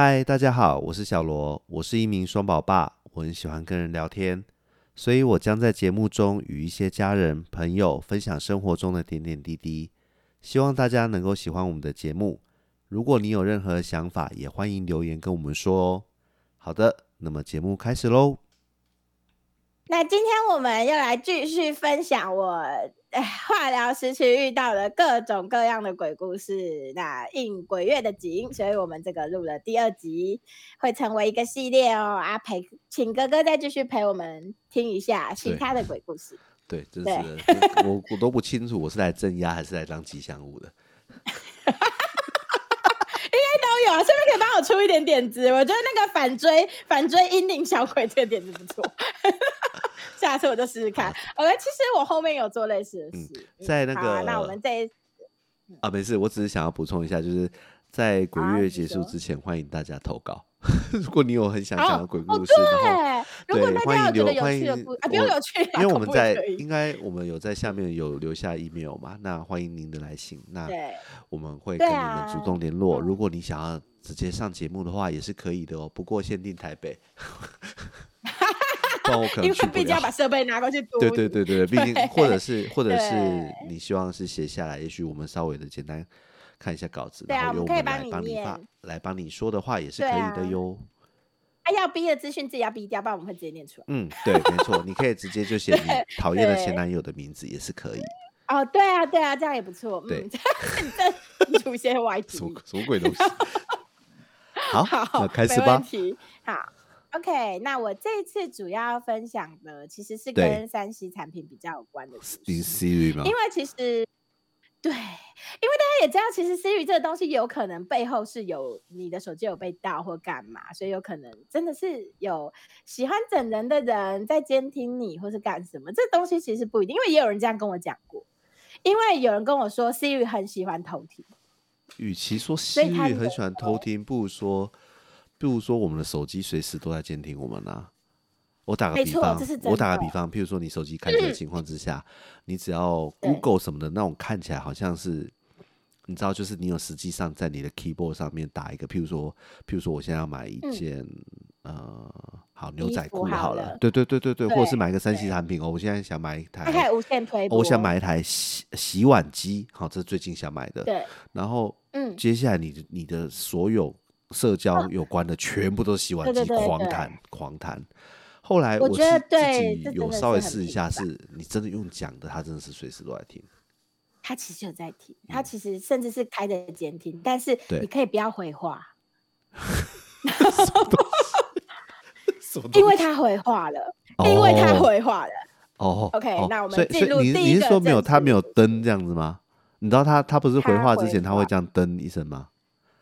嗨，大家好，我是小罗，我是一名双宝爸，我很喜欢跟人聊天，所以我将在节目中与一些家人、朋友分享生活中的点点滴滴，希望大家能够喜欢我们的节目。如果你有任何想法，也欢迎留言跟我们说哦。好的，那么节目开始喽。那今天我们又来继续分享我化疗时期遇到了各种各样的鬼故事。那应鬼月的景，所以我们这个录了第二集，会成为一个系列哦。阿培请哥哥再继续陪我们听一下其他的鬼故事。对，真是我我都不清楚，我是来镇压还是来当吉祥物的。有啊，顺便可以帮我出一点点子。我觉得那个反追反追阴灵小鬼这个点子不错，下次我就试试看。OK，其实我后面有做类似的事，在那个那我们这啊没事，我只是想要补充一下，就是在鬼月结束之前，欢迎大家投稿。如果你有很想讲的鬼故事的话，对，欢迎留欢迎啊，不用有趣，因为我们在应该我们有在下面有留下 email 嘛，那欢迎您的来信，那我们会跟你们主动联络。如果你想要直接上节目的话，也是可以的哦，不过限定台北。不然我可 能因为毕竟要把设备拿过去读。对对对对，毕竟或者是或者是你希望是写下来，也许我们稍微的简单。看一下稿子，然后由我们来帮你发，来帮你说的话也是可以的哟。他要逼的资讯自己要逼掉，不然我们会直接念出来。嗯，对，没错，你可以直接就写你讨厌的前男友的名字也是可以。哦，对啊，对啊，这样也不错。对，再出一些 歪题，什么鬼东西？好，那开始吧。好，OK，那我这次主要分享的其实是跟三 C 产品比较有关的。因为其实。对，因为大家也知道，其实 Siri 这个东西有可能背后是有你的手机有被盗或干嘛，所以有可能真的是有喜欢整人的人在监听你，或是干什么。这东西其实不一定，因为也有人这样跟我讲过。因为有人跟我说，Siri 很喜欢偷听。与其说 Siri 很喜欢偷听，不如说，不如说我们的手机随时都在监听我们呢。我打个比方，我打个比方，譬如说你手机 开机的情况之下，你只要 Google 什么的那种看起来好像是，你知道，就是你有实际上在你的 keyboard 上面打一个，譬如说，譬如说我现在要买一件呃，好牛仔裤好了，对对对对对，或者是买一个三 C 产品哦，我现在想买一台无线推，我想买一台洗洗碗机，好，这是最近想买的，对，然后嗯，接下来你的你的所有社交有关的全部都是洗碗机，狂弹狂弹。后来我觉得自己有稍微试一下，是你真的用讲的，他真的是随时都在听。他其实有在听，他其实甚至是开着监听，但是你可以不要回话。因为他回话了，因为他回话了。哦，OK，那我们进入第一个。你是说没有他没有登这样子吗？你知道他他不是回话之前他会这样登一声吗？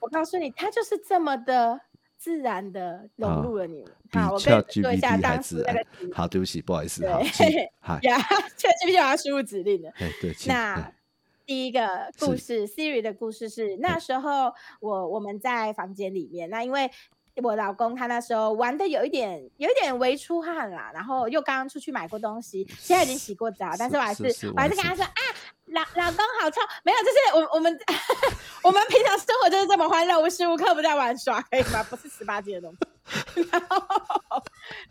我告诉你，他就是这么的。自然的融入了你们。好，我跟你说一下当时那个。好，对不起，不好意思。好，呀，ChatGPT 要输入指令的。对。那第一个故事，Siri 的故事是那时候我我们在房间里面，那因为我老公他那时候玩的有一点有一点微出汗啦，然后又刚刚出去买过东西，现在已经洗过澡，但是我还是我还是跟他说啊。老老公好臭，没有，就是我我们 我们平常生活就是这么欢乐，无时无刻不在玩耍，可以吗？不是十八禁的东西。然后，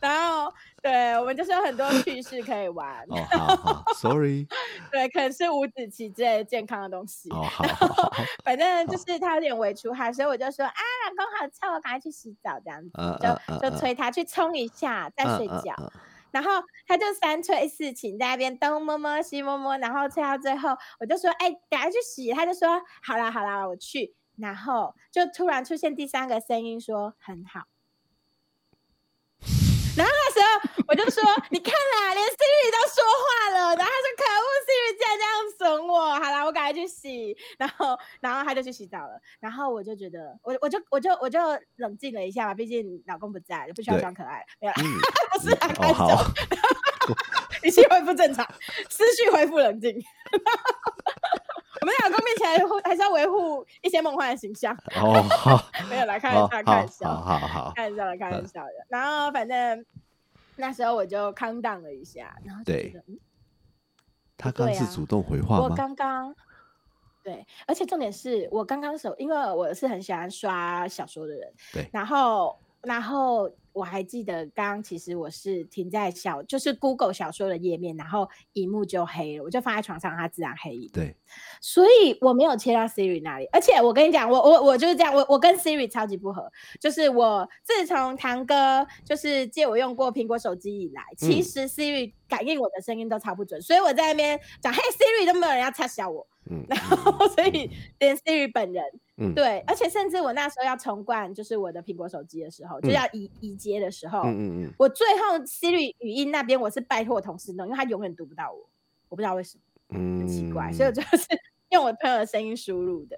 然后，对我们就是有很多趣事可以玩。哦，好好，Sorry。对，可能是五子棋之类健康的东西。哦，好好。反正就是他有点微出汗，所以我就说啊，老公好臭，我赶快去洗澡，这样子，就就催他去冲一下再睡觉。然后他就三催四请在那边东摸摸西摸摸，然后催到最后，我就说：“哎，赶快去洗。”他就说：“好啦好啦，我去。”然后就突然出现第三个声音说：“很好。”我就说：“你看啦，连 Siri 都说话了。”然后他说：“可恶，Siri 竟然这样损我。”好啦，我赶快去洗。然后，然后他就去洗澡了。然后我就觉得，我我就我就我就冷静了一下吧，毕竟老公不在，就不需要装可爱。没有，不是开玩笑。语气恢复正常，思绪恢复冷静。我们老公面前还是要维护一些梦幻的形象。哦，好，没有来开玩笑，开玩笑，好好好，开玩笑的，开玩笑的。然后反正那时候我就康荡了一下，然后对，他刚是主动回话我刚刚对，而且重点是我刚刚手，因为我是很喜欢刷小说的人，对，然后然后。我还记得，刚刚其实我是停在小，就是 Google 小说的页面，然后荧幕就黑了，我就放在床上，它自然黑。对，所以我没有切到 Siri 那里。而且我跟你讲，我我我就是这样，我我跟 Siri 超级不合。就是我自从堂哥就是借我用过苹果手机以来，其实 Siri 感应我的声音都超不准，所以我在那边讲嘿 Siri 都没有人要插小我。嗯，然后 所以连 Siri 本人。嗯，对，而且甚至我那时候要重灌，就是我的苹果手机的时候，就要移移接的时候，嗯嗯嗯，我最后 Siri 语音那边我是拜托我同事弄，因为他永远读不到我，我不知道为什么，嗯，很奇怪，所以我就是 用我朋友的声音输入的，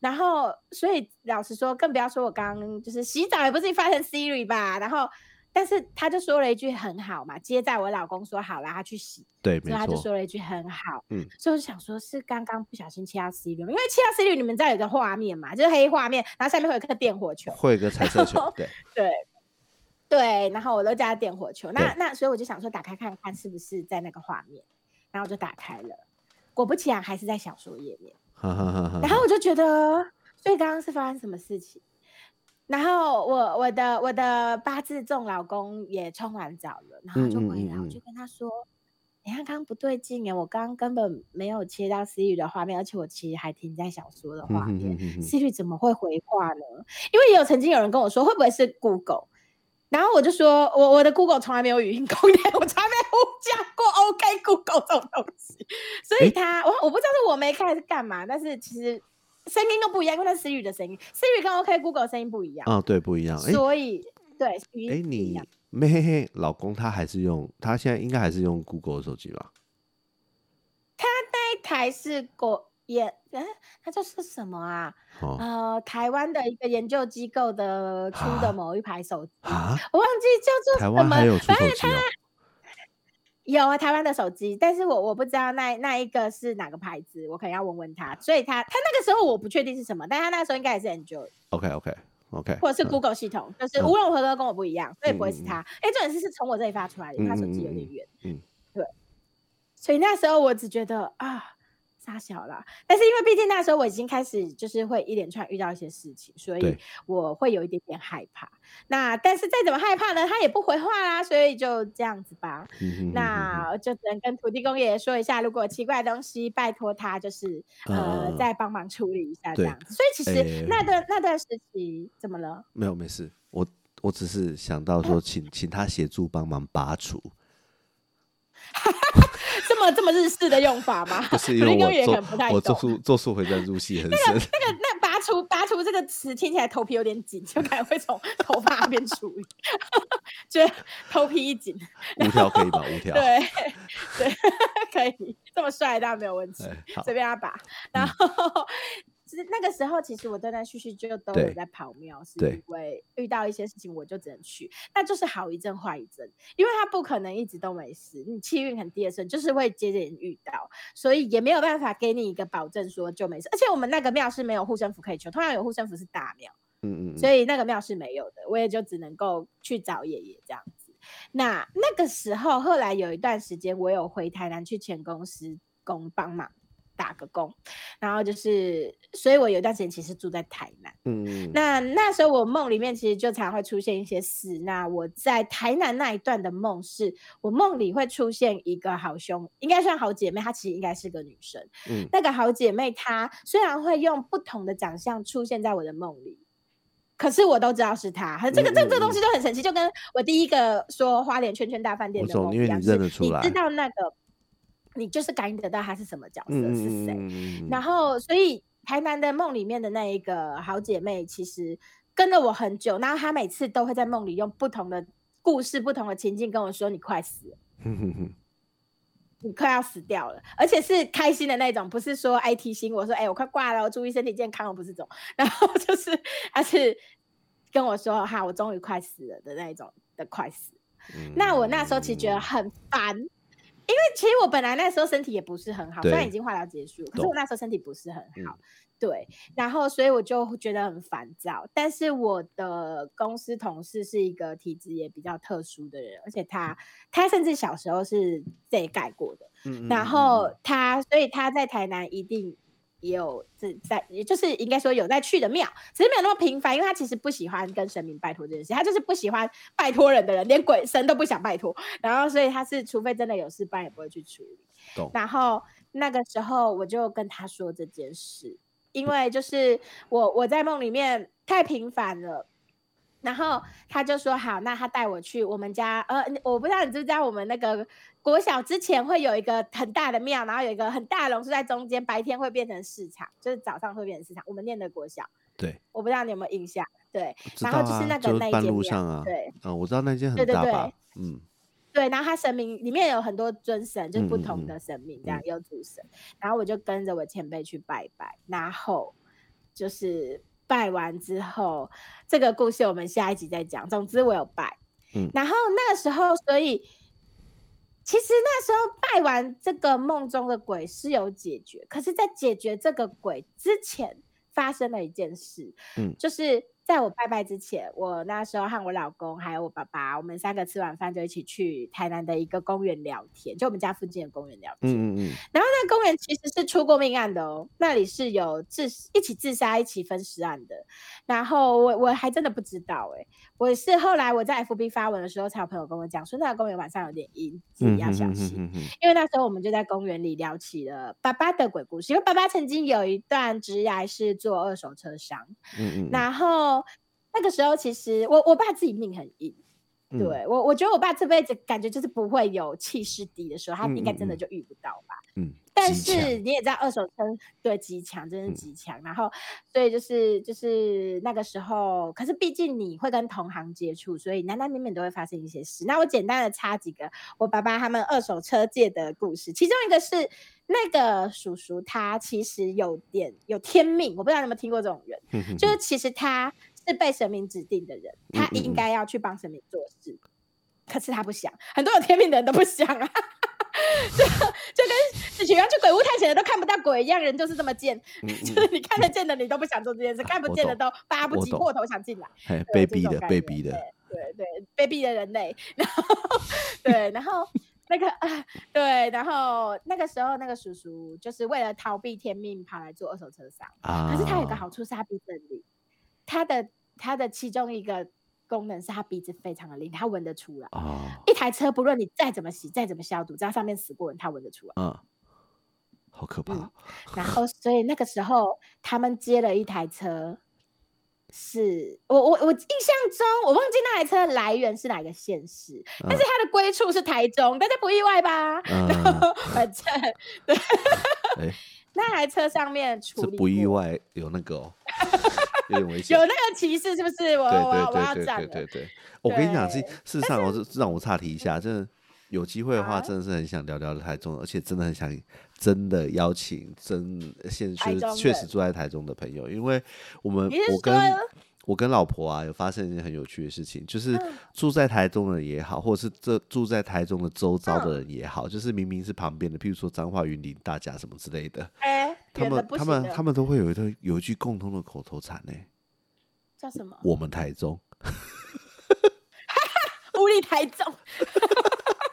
然后所以老实说，更不要说我刚刚就是洗澡也不是发成 Siri 吧，然后。但是他就说了一句很好嘛，接在我老公说好了，他去洗，对，所以他就说了一句很好，嗯，所以我就想说，是刚刚不小心切到 C 率，因为切到 C 率，你们知道有个画面嘛，就是黑画面，然后下面会有个电火球，会有个彩色球，对，对，对，然后我都加电火球，那那所以我就想说，打开看看是不是在那个画面，然后我就打开了，果不其然还是在小说页面，然后我就觉得，所以刚刚是发生什么事情？然后我我的我的八字重老公也冲完澡了，然后就回来，我就跟他说：“你看刚刚不对劲哎，我刚刚根本没有切到思雨的画面，而且我其实还停在小说的画面思雨怎么会回话呢？因为也有曾经有人跟我说，会不会是 Google？然后我就说我我的 Google 从来没有语音功能，我从来没有讲过 OK Google 这种东西，所以他我我不知道是我没开还是干嘛，但是其实。声音都不一样，因为那是 Siri 的声音，Siri 跟 OK，Google 声音不一样。啊，对，不一样。所以，对，哎，你嘿，嘿老公他还是用，他现在应该还是用 Google 手机吧？他那一台是国研，嗯，他这是什么啊？呃，台湾的一个研究机构的出的某一排手机啊，我忘记叫做台湾还有出手机有啊，台湾的手机，但是我我不知道那那一个是哪个牌子，我可能要问问他。所以他他那个时候我不确定是什么，但他那时候应该也是 Enjoy。OK OK OK，或者是 Google 系统，就是无论如何都跟我不一样，所以不会是他。哎，这件事是从我这里发出来的，他手机有点远。嗯，对。所以那时候我只觉得啊。大小啦，但是因为毕竟那时候我已经开始就是会一连串遇到一些事情，所以我会有一点点害怕。那但是再怎么害怕呢，他也不回话啦，所以就这样子吧。那就只能跟土地公爷爷说一下，如果奇怪的东西，拜托他就是呃再帮忙处理一下这样子。所以其实那段那段时期怎么了？没有没事，我我只是想到说，请请他协助帮忙拔除。这么这么日式的用法吗？不是因为我我做数做数回转入戏很深。那个那个那拔除拔除这个词听起来头皮有点紧，就可能会从头发那边处理，就头皮一紧。五条可以吧？五 条对对 可以，这么帅当然没有问题，随便他拔，然后。其实那个时候，其实我断断续续就都有在跑庙，是因为遇到一些事情，我就只能去。那就是好一阵坏一阵，因为他不可能一直都没事。你气运很低的时候，就是会接连遇到，所以也没有办法给你一个保证说就没事。而且我们那个庙是没有护身符可以求，通常有护身符是大庙，嗯嗯，所以那个庙是没有的，我也就只能够去找爷爷这样子。那那个时候，后来有一段时间，我有回台南去前公司工帮忙。打个工，然后就是，所以我有一段时间其实住在台南。嗯，那那时候我梦里面其实就常会出现一些事。那我在台南那一段的梦，是我梦里会出现一个好兄，应该算好姐妹，她其实应该是个女生。嗯，那个好姐妹她虽然会用不同的长相出现在我的梦里，可是我都知道是她。这个这这东西都很神奇，就跟我第一个说花莲圈圈大饭店的梦一样，你认得出来，你知道那个。你就是感应得到他是什么角色是谁，然后所以台南的梦里面的那一个好姐妹，其实跟了我很久，然后她每次都会在梦里用不同的故事、不同的情境跟我说：“你快死了，你快要死掉了，而且是开心的那种，不是说爱提醒我说：‘哎，我快挂了，我注意身体健康’，我不是这种。然后就是 他是跟我说：‘哈，我终于快死了’的那一种的快死。那我那时候其实觉得很烦。”因为其实我本来那时候身体也不是很好，虽然已经化疗结束，可是我那时候身体不是很好，对，然后所以我就觉得很烦躁。但是我的公司同事是一个体质也比较特殊的人，而且他他甚至小时候是被盖过的，然后他所以他在台南一定。也有在，也就是应该说有在去的庙，只是没有那么频繁，因为他其实不喜欢跟神明拜托这件事，他就是不喜欢拜托人的人，连鬼神都不想拜托。然后所以他是，除非真的有事，不然也不会去处理。然后那个时候我就跟他说这件事，因为就是我我在梦里面太频繁了。然后他就说好，那他带我去我们家，呃，我不知道你知不知道，我们那个国小之前会有一个很大的庙，然后有一个很大的榕树在中间，白天会变成市场，就是早上会变成市场。我们念的国小，对，我不知道你有没有印象，对，然后就是那个那间庙，对，嗯，我知道那间很大吧，嗯，对，然后他神明里面有很多尊神，就是不同的神明这样有主神，然后我就跟着我前辈去拜拜，然后就是。拜完之后，这个故事我们下一集再讲。总之我有拜，嗯，然后那个时候，所以其实那时候拜完这个梦中的鬼是有解决，可是，在解决这个鬼之前，发生了一件事，嗯，就是。在我拜拜之前，我那时候和我老公还有我爸爸，我们三个吃完饭就一起去台南的一个公园聊天，就我们家附近的公园聊天。嗯嗯嗯。然后那公园其实是出过命案的哦，那里是有自一起自杀、一起分尸案的。然后我我还真的不知道哎，我是后来我在 FB 发文的时候，才有朋友跟我讲说，那个公园晚上有点阴，自己要小心。因为那时候我们就在公园里聊起了爸爸的鬼故事，因为爸爸曾经有一段职涯是做二手车商。嗯嗯。然后。那个时候，其实我我爸自己命很硬，对我我觉得我爸这辈子感觉就是不会有气势低的时候，他应该真的就遇不到吧。嗯，但是你也知道，二手车对极强，真是极强。然后，所以就是就是那个时候，可是毕竟你会跟同行接触，所以难难免免都会发生一些事。那我简单的插几个我爸爸他们二手车界的故事，其中一个是那个叔叔，他其实有点有天命，我不知道你有没有听过这种人，就是其实他。是被神明指定的人，他应该要去帮神明做事，可是他不想。很多有天命的人都不想啊，就就跟喜欢去鬼屋探险的都看不到鬼一样，人就是这么贱，就是你看得见的你都不想做这件事，看不见的都巴不及破头想进来。被逼的，被逼的，对对，被逼的人类。然后对，然后那个对，然后那个时候那个叔叔就是为了逃避天命，跑来做二手车商。啊，可是他有个好处是他鼻子灵，他的。它的其中一个功能是它鼻子非常的灵，它闻得出来。啊，一台车不论你再怎么洗、再怎么消毒，只要上面死过人，它闻得出来。嗯，好可怕。然后，所以那个时候他们接了一台车，是我我我印象中我忘记那台车来源是哪个县市，但是它的归处是台中，大家不意外吧？然后反正对 那台车上面处理不意外，有那个。有点危险，有那个歧视是不是？我我我要讲。对对对，我跟你讲，事事实上，我是让我岔题一下，真的有机会的话，真的是很想聊聊台中，而且真的很想真的邀请真现确确实住在台中的朋友，因为我们我跟我跟老婆啊，有发生一件很有趣的事情，就是住在台中的人也好，或者是这住在台中的周遭的人也好，就是明明是旁边的，譬如说彰化云林大甲什么之类的。他们他们他们都会有一个有一句共通的口头禅呢，叫什么？我们台中，无力台中。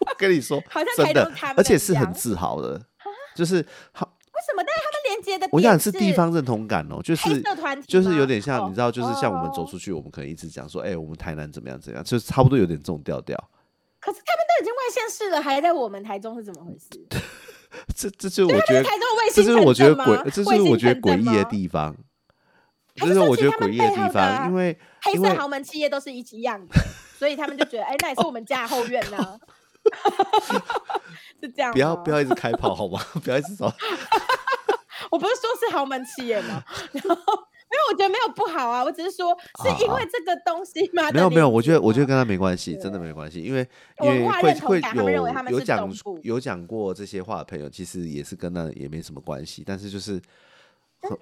我跟你说，好像真的，而且是很自豪的，就是好。为什么？但是他们连接的，我想是地方认同感哦，就是就是有点像，你知道，就是像我们走出去，我们可能一直讲说，哎，我们台南怎么样怎样，就是差不多有点这种调调。可是他们都已经外县市了，还在我们台中是怎么回事？这这就是我觉得，这就是我觉得诡，这是我觉得诡异的地方。这是我觉得诡异的地方，因为黑色豪门企业都是一起样的，所以他们就觉得，哎，那也是我们家后院呢。是这样，不要不要一直开炮好吗？不要一直说。我不是说是豪门企业吗？然后。我觉得没有不好啊，我只是说是因为这个东西吗。没有没有，我觉得我觉得跟他没关系，真的没关系。因为因为会会有有讲有讲过这些话的朋友，其实也是跟那也没什么关系。但是就是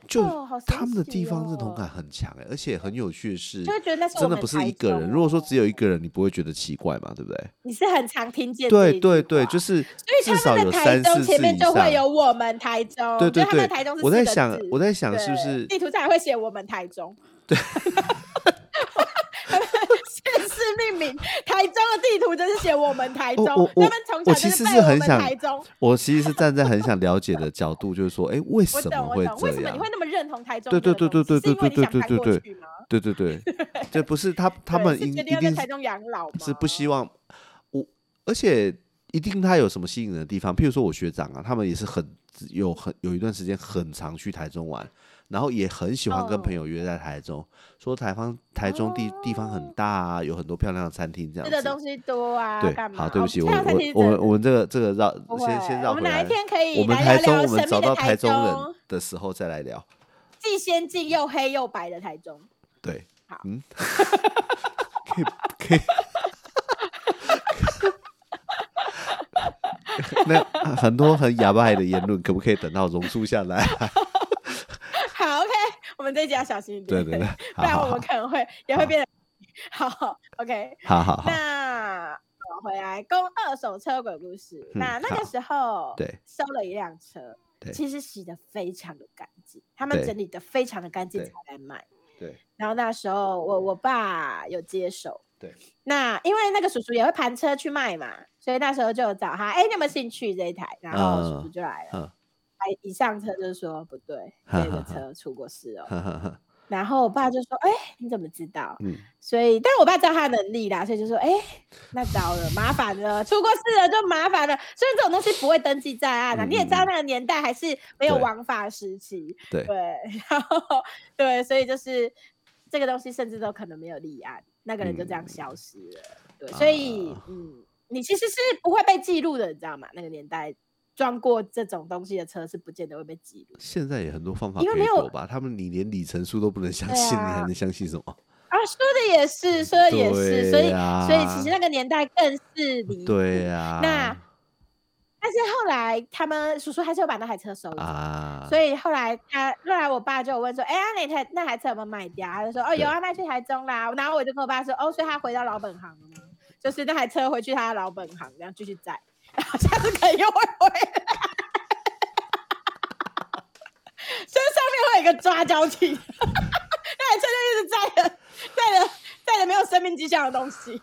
就他们的地方认同感很强哎，而且很有趣的是，就觉得真的不是一个人。如果说只有一个人，你不会觉得奇怪嘛？对不对？你是很常听见对对对，就是至少有三四次以上。会有我们台中，对对对，台中我在想，我在想是不是地图上还会写我们台中？对。命名，台中的地地图就是写我们台中，他们从小就是背我们台中。我其实是站在很想了解的角度，就是说，哎，为什么会这样？为什么你会那么认同台中？对对对对对对对对对对对，对对对，这不是他 他们一一定台中养老是不希望我，而且一定他有什么吸引人的地方，譬如说我学长啊，他们也是很有很有一段时间很常去台中玩。然后也很喜欢跟朋友约在台中，说台方台中地地方很大啊，有很多漂亮的餐厅这样。吃的东西多啊。对，好，对不起，我我我们我们这个这个绕先先绕回来。我们哪一天可以？我们台中，我们找到台中人的时候再来聊。既先进又黑又白的台中。对，好，嗯，可 以可以。那很多很哑巴的言论，可不可以等到榕树下来？我们这集要小心一点，对对对，不然我们可能会也会变得好。OK，好好好。那我回来供二手车鬼故事。那那个时候，对，收了一辆车，其实洗的非常的干净，他们整理的非常的干净才来卖。对。然后那时候我我爸有接手，对。那因为那个叔叔也会盘车去卖嘛，所以那时候就找他，哎，你有没有兴趣这一台？然后叔叔就来了。一上车就说不对，这个车出过事哦。然后我爸就说：“哎，你怎么知道？”嗯，所以，但我爸知道他的能力啦，所以就说：“哎，那糟了，麻烦了，出过事了就麻烦了。”所以这种东西不会登记在案的。你也知道那个年代还是没有王法时期，对对，然后对，所以就是这个东西甚至都可能没有立案，那个人就这样消失了。对，所以嗯，你其实是不会被记录的，你知道吗？那个年代。装过这种东西的车是不见得会被记录。现在也很多方法可以躲吧？他们你连里程数都不能相信，你还能相信什么？啊，说的也是，说的也是，所以所以其实那个年代更是离对呀。那但是后来他们叔叔还是有把那台车收啊，所以后来他后来我爸就问说：“哎呀，那台那台车有没有卖掉？”他就说：“哦，有啊，卖去台中啦。”然后我就跟我爸说：“哦，所以他回到老本行了吗？就是那台车回去他的老本行，然后继续载。”下次可以又会回来，这上面会有一个抓交替，那车就一直载着载着载着没有生命迹象的东西。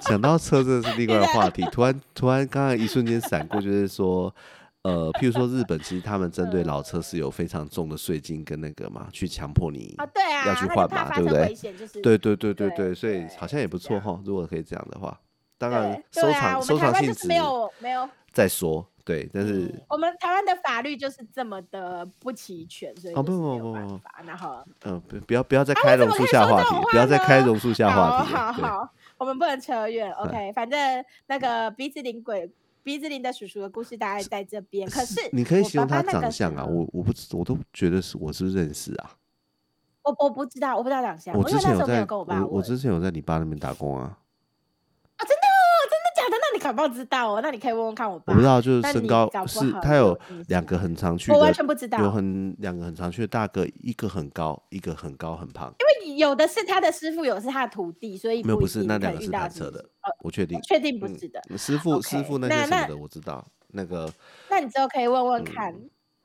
讲到车，真的是另外一个话题。突 然突然，刚刚一瞬间闪过，就是说，呃，譬如说日本，其实他们针对老车是有非常重的税金跟那个嘛，去强迫你啊，对啊，要去换嘛，对不对？对对对对对，所以好像也不错哈。如果可以这样的话。当然，收藏收藏性质没有没有再说，对，但是我们台湾的法律就是这么的不齐全，所以哦不不不不，然后嗯不不要不要再开榕树下话题，不要再开榕树下话题，好好，我们不能扯远，OK，反正那个鼻子灵鬼鼻子灵的叔叔的故事大概在这边，可是你可以形容他长相啊，我我不我都觉得是我是不是认识啊？我我不知道，我不知道长相，我之前有在我我之前有在你爸那边打工啊。搞不知道哦，那你可以问问看我爸。我不知道，就是身高是，他有两个很长去，我完全不知道。有很两个很长去的大哥，一个很高，一个很高很胖。因为有的是他的师傅，有的是他的徒弟，所以没有不是那两个是单车的，我确定，确定不是的。师傅师傅那些什么的我知道，那个。那你之后可以问问看，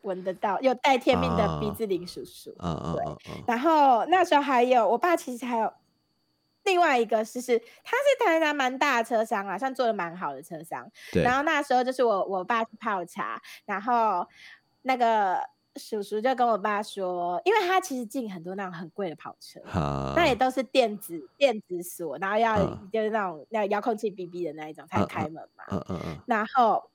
闻得到有带天命的鼻子林叔叔。嗯嗯嗯嗯。然后那时候还有我爸，其实还有。另外一个是是，他是台南蛮大的车商啊，算做的蛮好的车商。对。然后那时候就是我我爸去泡茶，然后那个叔叔就跟我爸说，因为他其实进很多那种很贵的跑车，那也都是电子电子锁，然后要就是那种那遥控器哔哔的那一种才开门嘛。嗯嗯嗯。然后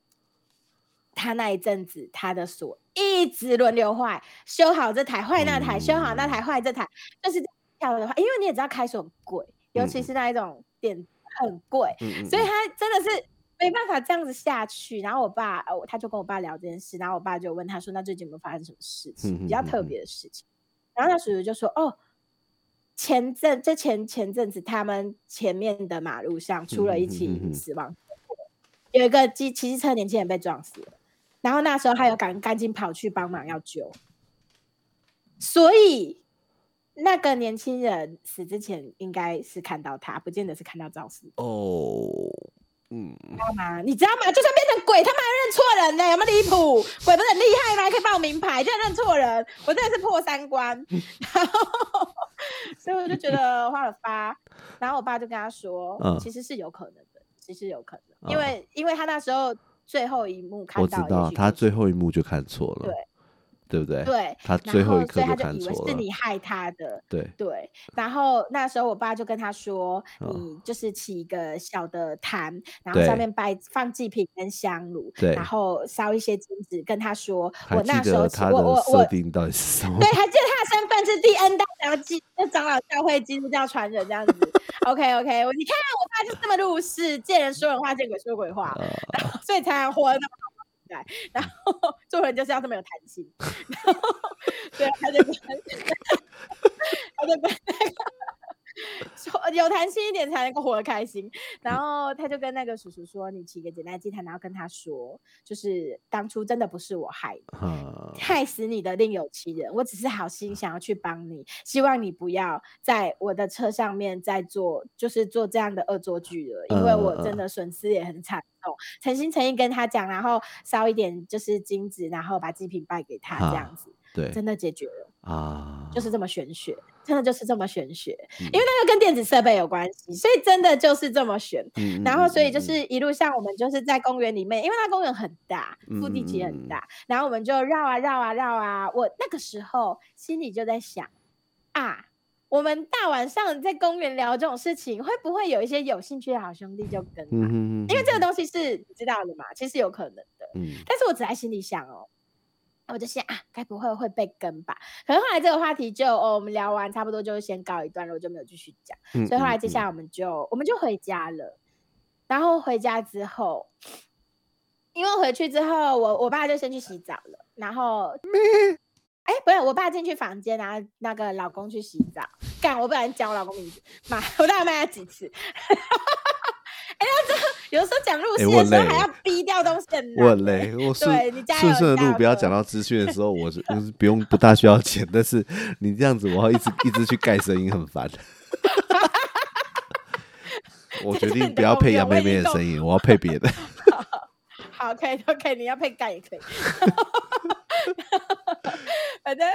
他那一阵子他的锁一直轮流坏，修好这台坏那台，修好那台坏这台，就是跳的话，因为你也知道开锁很贵。尤其是那一种店很贵，所以他真的是没办法这样子下去。然后我爸，他就跟我爸聊这件事，然后我爸就问他说：“那最近有没有发生什么事情比较特别的事情？”然后那叔叔就说：“哦，前阵这前前阵子他们前面的马路上出了一起死亡，有一个机骑车年轻人被撞死了，然后那时候他有赶赶紧跑去帮忙要救，所以。”那个年轻人死之前应该是看到他，不见得是看到肇事。哦，嗯，知道吗？你知道吗？就算变成鬼，他们还认错人呢，有没有离谱？鬼不是很厉害吗？可以报名牌，就然认错人，我真的是破三观。然后，所以我就觉得花了发。然后我爸就跟他说，其实是有可能的，其实有可能，因为因为他那时候最后一幕看到，我知道他最后一幕就看错了。对。对不对？对，他最后一刻就看错了，是你害他的。对对，然后那时候我爸就跟他说：“你就是起一个小的坛，然后上面摆放祭品跟香炉，然后烧一些金子，跟他说，我那时候他的设定到底是什么？对，还记得他的身份是第 N 代长基，长老教会基督教传人这样子。OK OK，你看我爸就这么入世，见人说人话，见鬼说鬼话，所以才活那么好。”然后做人就是要这么有弹性，然后对，他就跟他就跟那个。有弹性一点才能够活得开心。然后他就跟那个叔叔说：“你起个简单祭坛，然后跟他说，就是当初真的不是我害的，害死你的另有其人。我只是好心想要去帮你，希望你不要在我的车上面再做，就是做这样的恶作剧了。因为我真的损失也很惨痛，诚心诚意跟他讲，然后烧一点就是金子，然后把祭品拜给他，这样子，对，真的解决了啊，就是这么玄学。”真的就是这么玄学，因为那个跟电子设备有关系，所以真的就是这么玄。然后，所以就是一路上我们就是在公园里面，因为那公园很大，腹地其实很大，然后我们就绕啊绕啊绕啊。我那个时候心里就在想啊，我们大晚上在公园聊这种事情，会不会有一些有兴趣的好兄弟就跟？因为这个东西是你知道的嘛，其实有可能的。嗯，但是我只在心里想哦。我就想啊，该不会会被跟吧？可能后来这个话题就哦，我们聊完差不多就先告一段落，就没有继续讲。所以后来接下来我们就我们就回家了。然后回家之后，因为回去之后，我我爸就先去洗澡了。然后，哎，不是，我爸进去房间，然后那个老公去洗澡。干，我不然讲我老公名字，骂我大概骂他几次。哎，这有的时候讲路线的时候还要逼掉东西，我 很累。我顺顺顺的路不要讲到资讯的时候，我是 不用不大需要钱。但是你这样子，我要一直一直去盖声音，很烦。我决定不要配杨妹妹的声音，我要配别的。好，可以，都可以，你要配盖也可以。反正。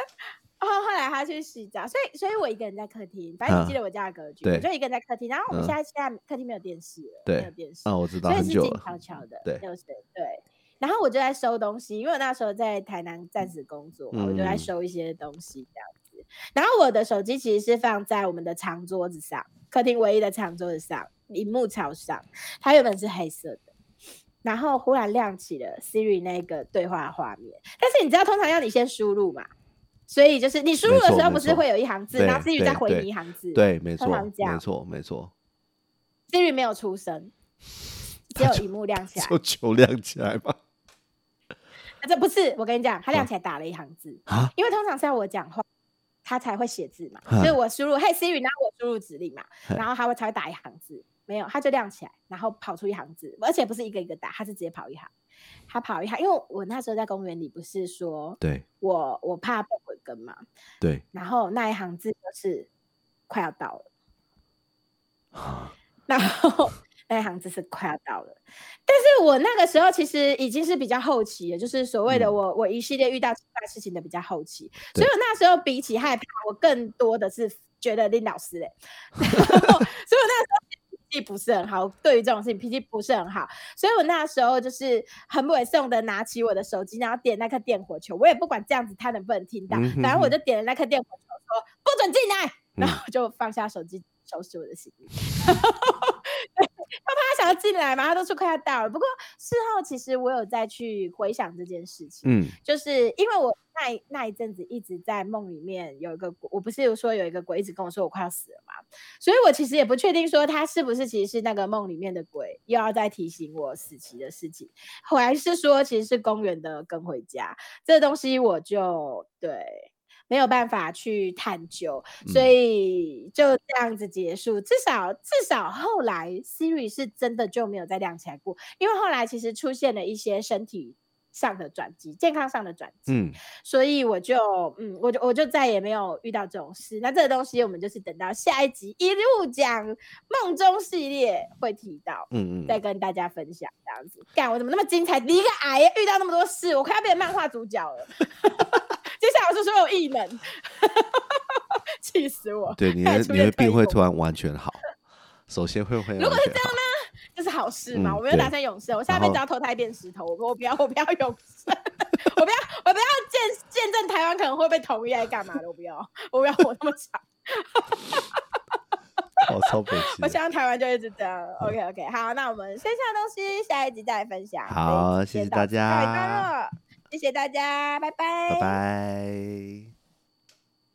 然后后来他去洗澡，所以所以我一个人在客厅。反正你记得我家的格局，我就一个人在客厅。然后我们现在现在客厅没有电视了，没有电视啊，我知道，所以是静悄悄的，对，就是对。然后我就在收东西，因为我那时候在台南暂时工作，我就在收一些东西这样子。然后我的手机其实是放在我们的长桌子上，客厅唯一的长桌子上，荧幕朝上，它原本是黑色的，然后忽然亮起了 Siri 那个对话画面。但是你知道，通常要你先输入嘛？所以就是你输入的时候，不是会有一行字，然后 Siri 再回你一行字，对，没错，没错，没错。Siri 没有出声，只有荧幕亮起来，就球亮起来吗？这不是，我跟你讲，它亮起来打了一行字啊，因为通常是要我讲话，它才会写字嘛，所以我输入，嘿 Siri，然后我输入指令嘛，然后它会才会打一行字，没有，他就亮起来，然后跑出一行字，而且不是一个一个打，他是直接跑一行。他跑一行，因为我那时候在公园里，不是说，对，我我怕被鬼跟嘛，对，然后那一行字就是快要到了，然后 那一行字是快要到了，但是我那个时候其实已经是比较后期了，就是所谓的我我一系列遇到奇怪事情的比较后期，所以我那时候比起害怕，我更多的是觉得林老师 嘞，所以我那时候。脾气不是很好，对于这种事情脾气不是很好，所以我那时候就是很不送的拿起我的手机，然后点那颗电火球，我也不管这样子他能不能听到，反正我就点了那颗电火球，说不准进来，然后就放下手机，收拾我的行李。他怕他想要进来嘛，他都说快要到了。不过事后其实我有再去回想这件事情，嗯，就是因为我那那一阵子一直在梦里面有一个，我不是有说有一个鬼一直跟我说我快要死了嘛，所以我其实也不确定说他是不是其实是那个梦里面的鬼又要再提醒我死期的事情，还是说其实是公园的跟回家这东西，我就对。没有办法去探究，所以就这样子结束。至少至少后来 Siri 是真的就没有再亮起来过，因为后来其实出现了一些身体上的转机、健康上的转机。嗯，所以我就嗯，我就我就再也没有遇到这种事。那这个东西我们就是等到下一集一路讲梦中系列会提到，嗯嗯，再跟大家分享这样子。干我怎么那么精彩？你一个癌遇到那么多事，我快要变成漫画主角了。接下来是所有异能，气死我！对，你的你的病会突然完全好。首先会会，如果是这样呢，这是好事嘛，我没有打算永生，我下辈子要投胎变石头，我我不要我不要永生，我不要我不要见见证台湾可能会被统一来干嘛的，我不要我不要活那么长。我超北我希望台湾就一直这样。OK OK，好，那我们剩下的东西下一集再来分享。好，谢谢大家，谢谢大家，拜拜，拜拜。